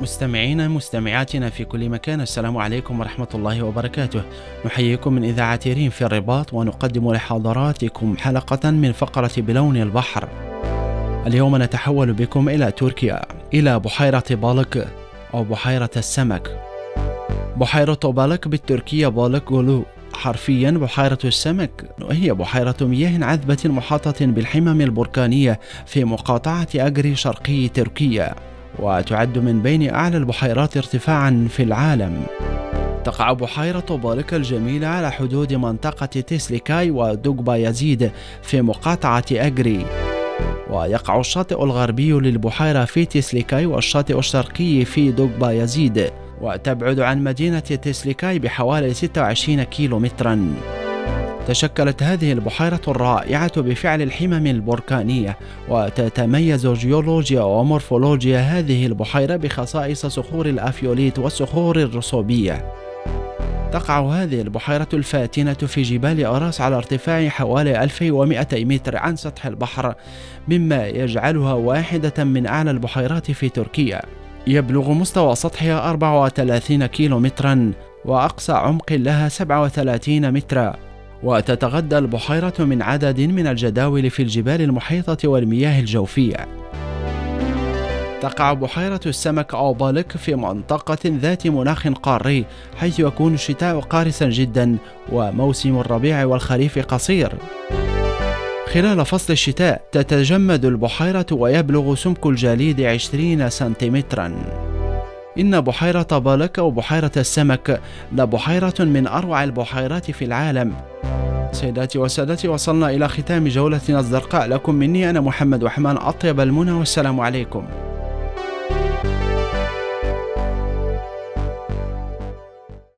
مستمعينا مستمعاتنا في كل مكان السلام عليكم ورحمة الله وبركاته. نحييكم من إذاعة ريم في الرباط ونقدم لحضراتكم حلقة من فقرة بلون البحر. اليوم نتحول بكم إلى تركيا إلى بحيرة بالك أو بحيرة السمك. بحيرة بالك بالتركية بالك جولو حرفيا بحيرة السمك وهي بحيرة مياه عذبة محاطة بالحمم البركانية في مقاطعة أجري شرقي تركيا. وتعد من بين أعلى البحيرات ارتفاعا في العالم. تقع بحيرة بالك الجميلة على حدود منطقة تسليكاي ودوغبا يزيد في مقاطعة أجري. ويقع الشاطئ الغربي للبحيرة في تسليكاي والشاطئ الشرقي في دوغبا يزيد وتبعد عن مدينة تسليكاي بحوالي 26 كيلو مترا تشكلت هذه البحيرة الرائعة بفعل الحمم البركانية وتتميز جيولوجيا ومورفولوجيا هذه البحيرة بخصائص صخور الأفيوليت والصخور الرسوبية. تقع هذه البحيرة الفاتنة في جبال أراس على ارتفاع حوالي 1200 متر عن سطح البحر مما يجعلها واحدة من أعلى البحيرات في تركيا. يبلغ مستوى سطحها 34 كيلو مترا وأقصى عمق لها 37 مترا. وتتغذى البحيرة من عدد من الجداول في الجبال المحيطة والمياه الجوفية. تقع بحيرة السمك أو بالك في منطقة ذات مناخ قاري حيث يكون الشتاء قارسا جدا وموسم الربيع والخريف قصير. خلال فصل الشتاء تتجمد البحيرة ويبلغ سمك الجليد 20 سنتيمترا. إن بحيرة بالك أو بحيرة السمك لبحيرة من أروع البحيرات في العالم. سيداتي وسادتي وصلنا إلى ختام جولتنا الزرقاء. لكم مني أنا محمد وحمان أطيب المنى والسلام عليكم.